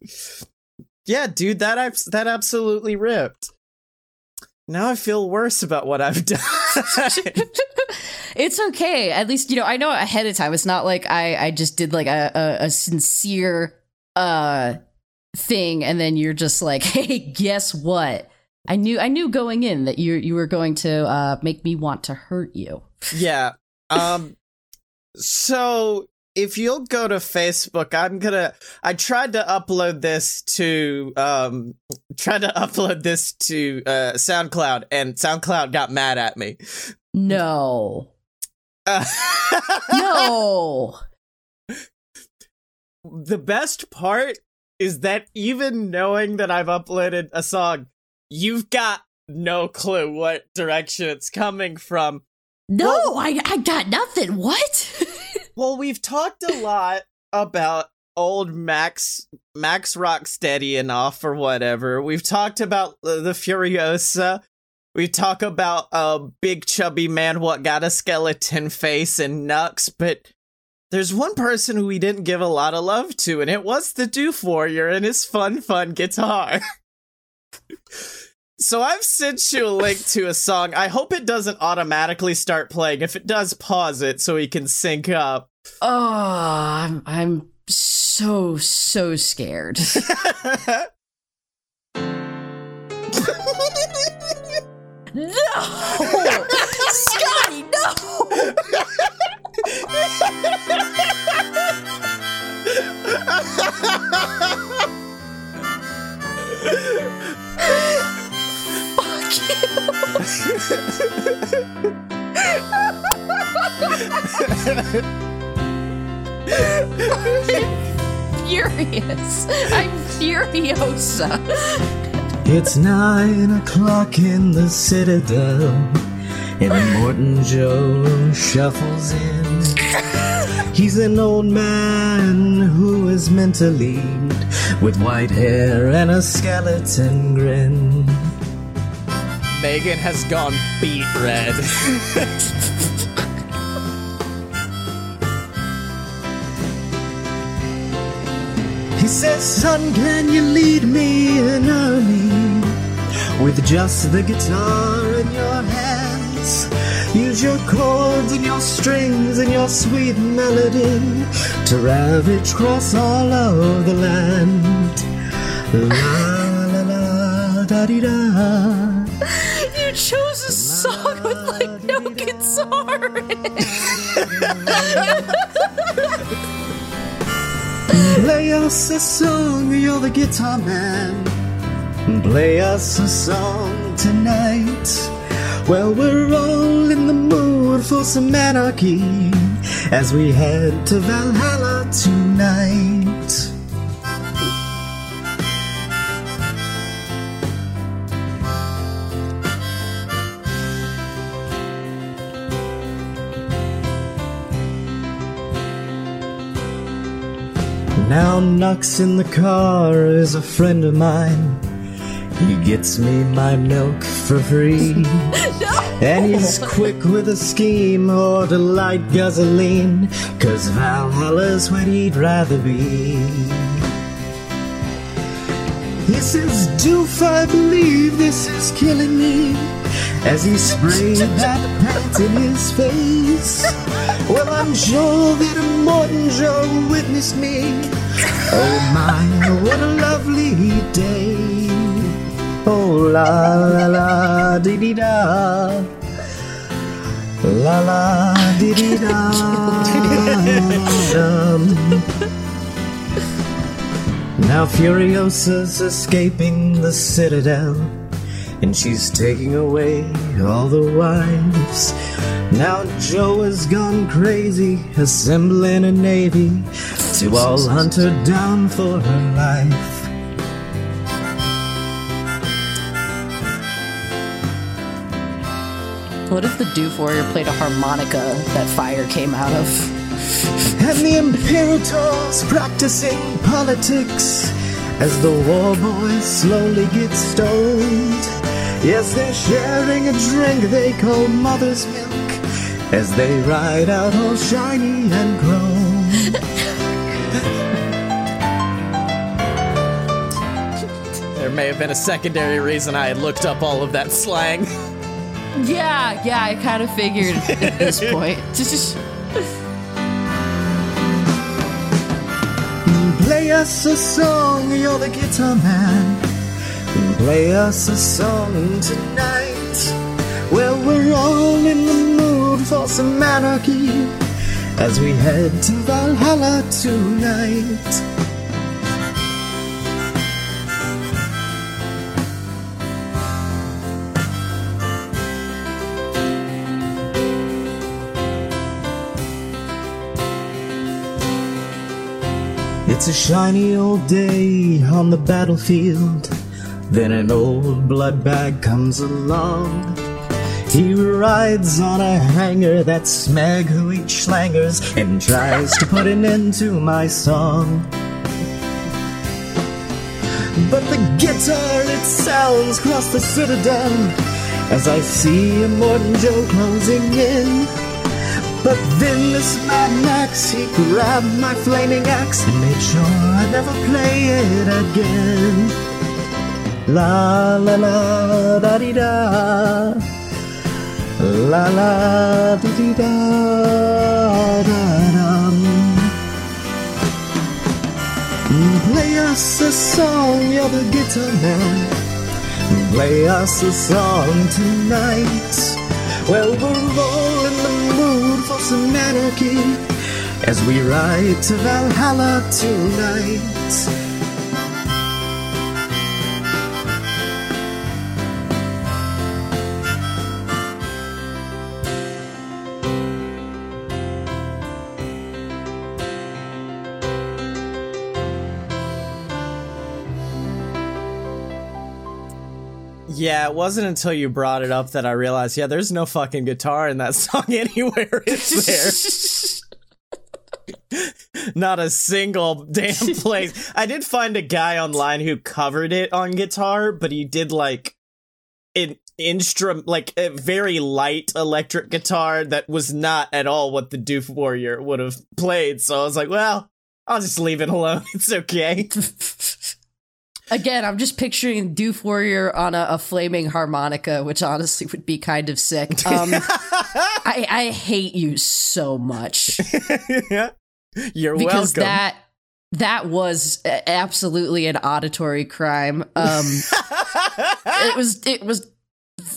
Yeah, dude, that abs- that absolutely ripped. Now I feel worse about what I've done. it's okay. At least you know I know ahead of time. It's not like I I just did like a a, a sincere uh thing, and then you're just like, hey, guess what? I knew I knew going in that you you were going to uh make me want to hurt you. yeah. Um. So if you'll go to Facebook, I'm gonna. I tried to upload this to um, tried to upload this to uh SoundCloud, and SoundCloud got mad at me. No, Uh, no. the best part is that even knowing that I've uploaded a song, you've got no clue what direction it's coming from. No, Well- I I got nothing. What? Well, we've talked a lot about old Max Max Rocksteady and off or whatever. We've talked about uh, the Furiosa. We talk about a uh, big chubby man what got a skeleton face and Nux, but there's one person who we didn't give a lot of love to, and it was the Doof Warrior and his fun, fun guitar. so I've sent you a link to a song. I hope it doesn't automatically start playing. If it does, pause it so we can sync up. Oh, I'm, I'm so, so scared. no! Scotty, no! I'm furious. I'm furiosa. It's nine o'clock in the Citadel, Immortan Joe shuffles in. He's an old man who is meant to lead, with white hair and a skeleton grin. Megan has gone beet red. He says, Son, can you lead me an army with just the guitar in your hands? Use your chords and your strings and your sweet melody to ravage across all of the land. La la la da di da. You chose a song with like no guitar in it. Play us a song, you're the guitar man. Play us a song tonight. Well, we're all some anarchy as we head to Valhalla tonight. Now Nux in the car is a friend of mine. He gets me my milk for free. And he's quick with a scheme or to light gasoline. Cause Valhalla's where he'd rather be. He says, Doof, I believe this is killing me. As he sprayed that paint in his face. Well, I'm sure that Immortan Joe witnessed me. Oh my, what a lovely day. Oh la la la dee dee da. La la dee dee da. dum. Now Furiosa's escaping the citadel, and she's taking away all the wives. Now Joe has gone crazy, assembling a navy to all hunt her down for her life. What if the Doof Warrior played a harmonica that fire came out of? And the Imperators practicing politics as the war boys slowly get stoned. Yes, they're sharing a drink they call mother's milk as they ride out all shiny and grown. there may have been a secondary reason I had looked up all of that slang. Yeah, yeah, I kind of figured at this point. Play us a song, you're the guitar man. Play us a song tonight. Well, we're all in the mood for some anarchy as we head to Valhalla tonight. It's a shiny old day on the battlefield. Then an old blood bag comes along. He rides on a hanger that's Smeg who slangers and tries to put an end to my song. But the guitar it sounds across the citadel as I see Immortan Joe closing in. But then this Mad Max he grabbed my flaming axe and made sure I never play it again. La la la da di da. La la di di da da dum. Play us a song, you're the guitar man. Play us a song tonight. Well, we're all anarchy as we ride to Valhalla tonight. Yeah, it wasn't until you brought it up that I realized, yeah, there's no fucking guitar in that song anywhere, is there? Not a single damn place. I did find a guy online who covered it on guitar, but he did like an instrument, like a very light electric guitar that was not at all what the Doof Warrior would have played. So I was like, well, I'll just leave it alone. It's okay. Again, I'm just picturing Doof Warrior on a, a flaming harmonica, which honestly would be kind of sick. Um, I, I hate you so much yeah. You're because welcome. that that was absolutely an auditory crime. Um, it was it was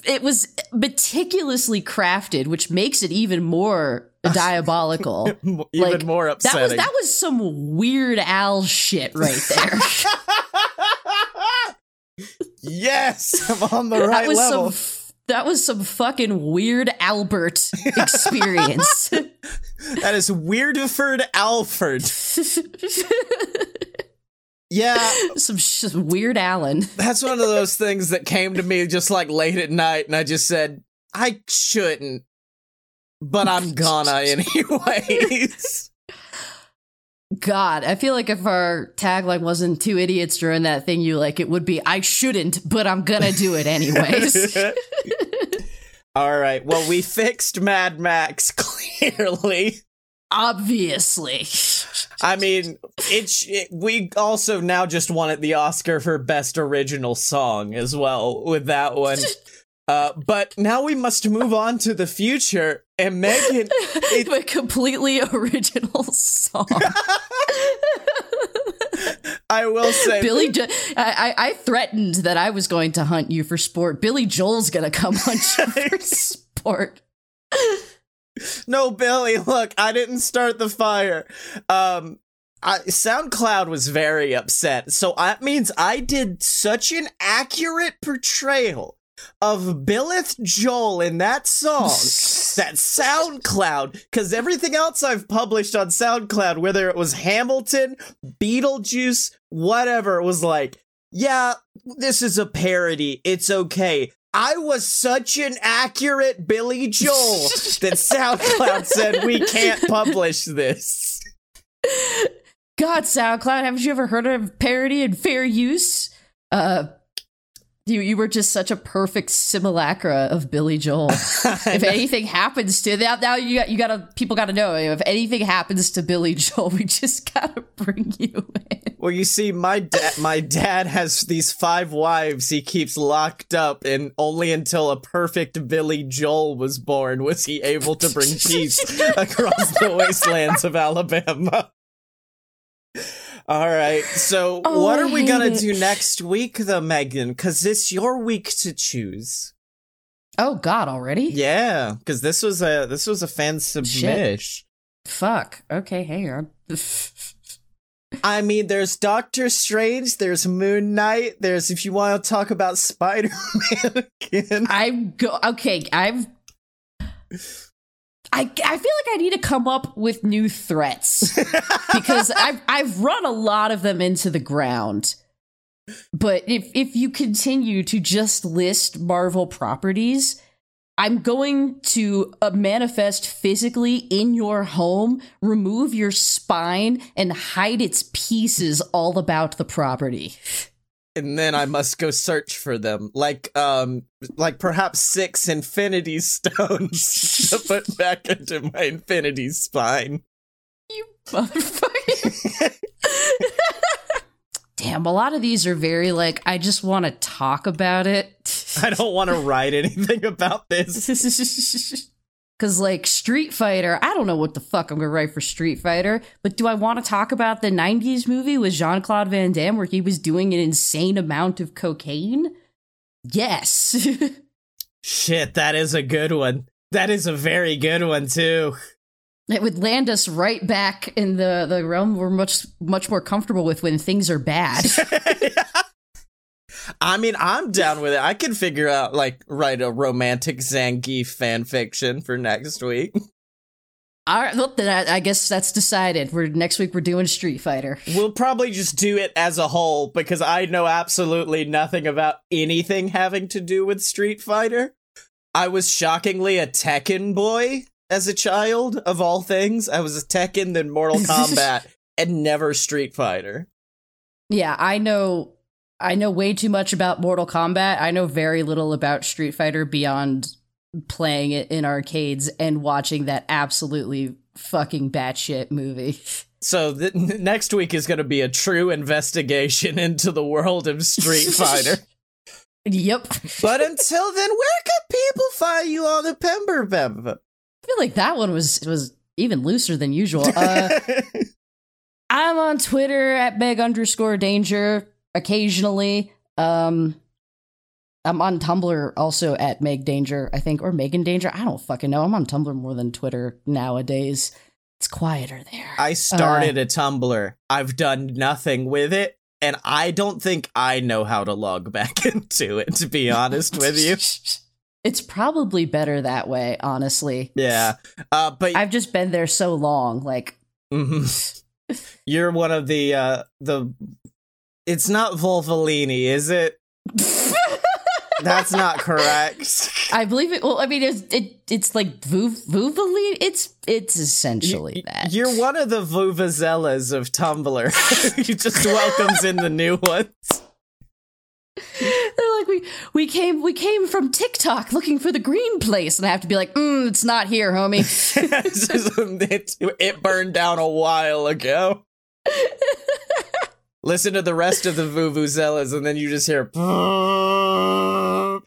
it was meticulously crafted, which makes it even more diabolical. Even like, more That was upsetting. that was some weird Al shit right there. Yes, I'm on the right that was level. some that was some fucking weird Albert experience. That is Weirdford Alford. Yeah, some, sh- weird Allen. that's one of those things that came to me just like late at night, and I just said, I shouldn't, but I'm gonna anyways. God, I feel like if our tagline wasn't two idiots during that thing you like, it would be I shouldn't, but I'm gonna do it anyways. All right, well, we fixed Mad Max clearly. Obviously. I mean, it's it, we also now just wanted the Oscar for best original song as well with that one. Uh, but now we must move on to the future, and Megan, it, a completely original song. I will say, Billy, jo- I, I I threatened that I was going to hunt you for sport. Billy Joel's gonna come hunt you for sport. no, Billy, look, I didn't start the fire. Um, I, SoundCloud was very upset, so that means I did such an accurate portrayal of Billith Joel in that song that SoundCloud, because everything else I've published on SoundCloud, whether it was Hamilton, Beetlejuice, whatever, was like, yeah, this is a parody. It's okay. I was such an accurate Billy Joel that SoundCloud said we can't publish this. God, SoundCloud, haven't you ever heard of parody and fair use? Uh, you you were just such a perfect simulacra of Billy Joel. if anything happens to that, now you got you gotta people gotta know if anything happens to Billy Joel, we just gotta bring you in. Well, you see, my dad, my dad has these five wives he keeps locked up, and only until a perfect Billy Joel was born was he able to bring peace across the wastelands of Alabama. All right, so Oh, what are we gonna do next week, though, Megan? Because it's your week to choose. Oh God, already? Yeah, because this was a this was a fan submission. Fuck. Okay, hang on. I mean, there's Doctor Strange, there's Moon Knight, there's if you want to talk about Spider Man again. I'm go okay. I've I I feel like I need to come up with new threats because I've I've run a lot of them into the ground. But if if you continue to just list Marvel properties, I'm going to uh, manifest physically in your home, remove your spine, and hide its pieces all about the property. And then I must go search for them, like um, like perhaps six Infinity Stones to put back into my Infinity Spine. You motherfucker. Damn, a lot of these are very like, I just want to talk about it. I don't want to write anything about this. Cause like Street Fighter, I don't know what the fuck I'm gonna write for Street Fighter, but do I want to talk about the 90s movie with Jean Claude Van Damme where he was doing an insane amount of cocaine? Yes. Shit, that is a good one. That is a very good one too. it would land us right back in the, the realm we're much much more comfortable with when things are bad. I mean, I'm down with it. I can figure out like write a romantic Zangief fan fiction for next week. All right, well, then I, I guess that's decided. We're next week we're doing Street Fighter. We'll probably just do it as a whole because I know absolutely nothing about anything having to do with Street Fighter. I was shockingly a Tekken boy as a child, of all things. I was a Tekken, then Mortal Kombat, and never Street Fighter. Yeah, I know I know way too much about Mortal Kombat. I know very little about Street Fighter beyond playing it in arcades and watching that absolutely fucking batshit movie. So th- next week is going to be a true investigation into the world of Street Fighter. yep. but until then, where can people find you on the Pember Pember? I feel like that one was was even looser than usual. Uh, I'm on Twitter at Meg underscore danger occasionally. Um, I'm on Tumblr also at Meg Danger, I think, or Megan Danger. I don't fucking know. I'm on Tumblr more than Twitter nowadays. It's quieter there. I started a Tumblr. I've done nothing with it, and I don't think I know how to log back into it, to be honest with you. It's probably better that way, honestly. Yeah. Uh, but I've just been there so long. Like, Mhm. you're one of the uh the it's not Volvolini, is it? That's not correct. I believe it. Well, I mean, it's it, it's like Vuv Vuvaline. It's it's essentially that. You're one of the Vuvuzelas of Tumblr. he just welcomes in the new ones. They're like we we came we came from TikTok looking for the green place, and I have to be like, mm, it's not here, homie. it, it burned down a while ago. Listen to the rest of the Vuvuzelas, and then you just hear. That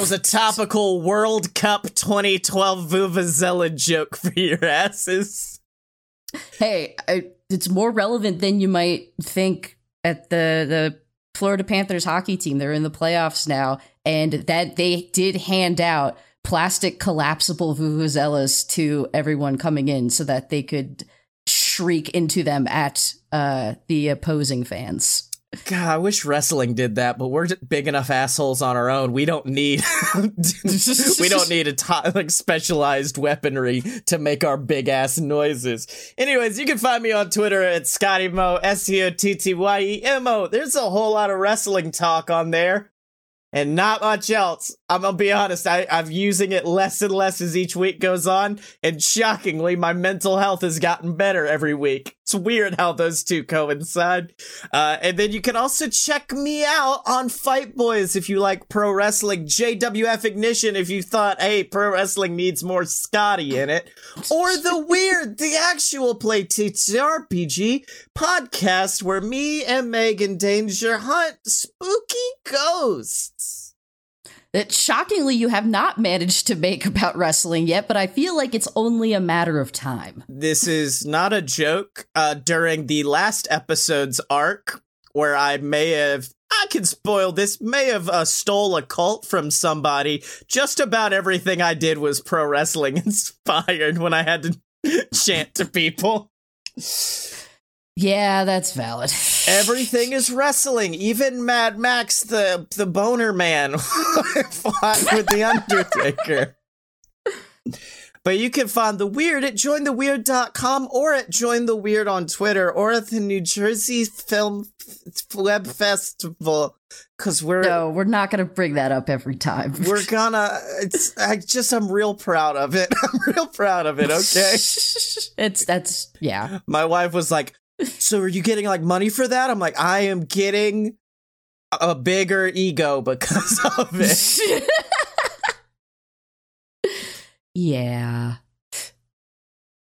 was a topical World Cup 2012 Vuvuzela joke for your asses. hey, I, it's more relevant than you might think. At the the Florida Panthers hockey team, they're in the playoffs now, and that they did hand out plastic collapsible vuvuzelas to everyone coming in so that they could shriek into them at uh, the opposing fans. God, I wish wrestling did that, but we're big enough assholes on our own. We don't need we don't need a like specialized weaponry to make our big ass noises. Anyways, you can find me on Twitter at Scotty Mo S C O T T Y E M O. There's a whole lot of wrestling talk on there. And not much else. I'm gonna be honest, I, I'm using it less and less as each week goes on, and shockingly, my mental health has gotten better every week. It's weird how those two coincide. Uh, and then you can also check me out on Fight Boys if you like pro wrestling, JWF Ignition if you thought, hey, pro wrestling needs more Scotty in it, or The Weird, the actual play TTRPG podcast where me and Megan Danger hunt spooky ghosts. That shockingly you have not managed to make about wrestling yet, but I feel like it's only a matter of time. This is not a joke. Uh, during the last episode's arc, where I may have, I can spoil this, may have uh, stole a cult from somebody. Just about everything I did was pro wrestling inspired when I had to chant to people. Yeah, that's valid. Everything is wrestling. Even Mad Max, the the boner man, fought with the Undertaker. But you can find the weird at jointheweird.com or at jointheweird on Twitter or at the New Jersey Film Web Festival. Cause we're No, we're not going to bring that up every time. we're gonna. It's I just I'm real proud of it. I'm real proud of it. Okay. it's that's yeah. My wife was like, "So are you getting like money for that?" I'm like, "I am getting a bigger ego because of it." yeah.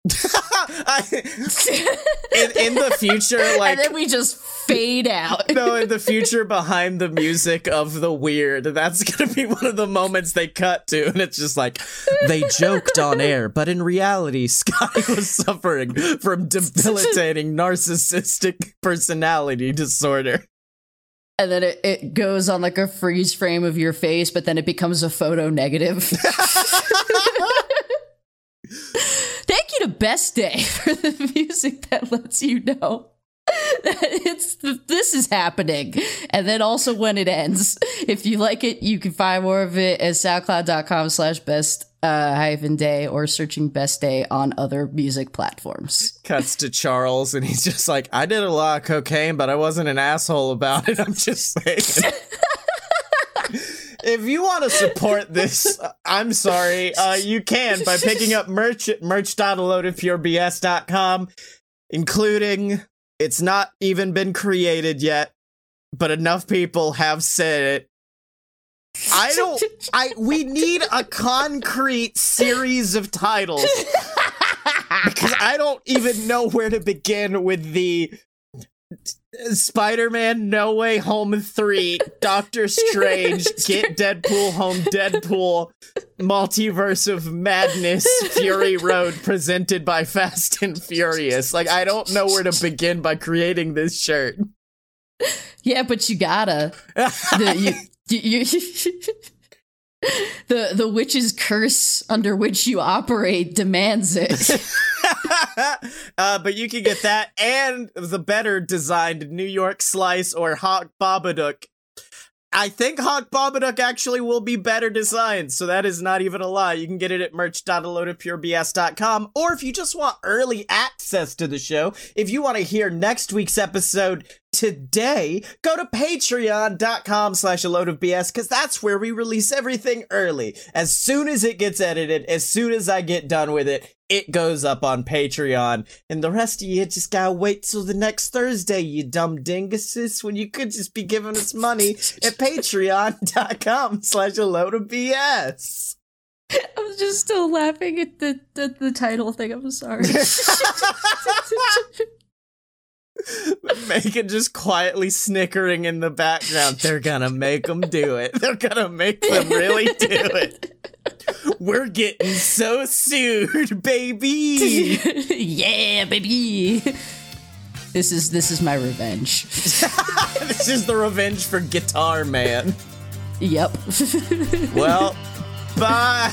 I, in, in the future, like and then we just fade out. no, in the future, behind the music of the weird, that's gonna be one of the moments they cut to, and it's just like they joked on air, but in reality, Sky was suffering from debilitating narcissistic personality disorder. and then it, it goes on like a freeze frame of your face, but then it becomes a photo negative. You Best Day for the music that lets you know that it's this is happening. And then also when it ends, if you like it, you can find more of it at soundcloud.com slash best uh, hyphen day or searching best day on other music platforms. Cuts to Charles, and he's just like, I did a lot of cocaine, but I wasn't an asshole about it. I'm just saying. if you want to support this, uh, I'm sorry, uh, you can by picking up merch at merch.loadedpurebs.com, including it's not even been created yet, but enough people have said it. I don't I we need a concrete series of titles because I don't even know where to begin with the Spider-Man No Way Home 3, Doctor Strange, Get Deadpool Home Deadpool, Multiverse of Madness, Fury Road presented by Fast and Furious. Like I don't know where to begin by creating this shirt. Yeah, but you gotta. The, you, you, you, the the witch's curse under which you operate demands it. uh, but you can get that and the better designed New York Slice or Hawk Babadook. I think Hawk Babadook actually will be better designed, so that is not even a lie. You can get it at merch.loadedpurebs.com, or if you just want early access to the show, if you want to hear next week's episode today, go to patreon.com slash a load of BS, because that's where we release everything early. As soon as it gets edited, as soon as I get done with it, it goes up on Patreon. And the rest of you just gotta wait till the next Thursday, you dumb dinguses, when you could just be giving us money at patreon.com slash a load of BS. I'm just still laughing at the, the, the title thing. I'm sorry. Megan just quietly snickering in the background. They're gonna make them do it. They're gonna make them really do it. We're getting so sued, baby. yeah, baby. This is this is my revenge. this is the revenge for Guitar Man. Yep. Well, bye.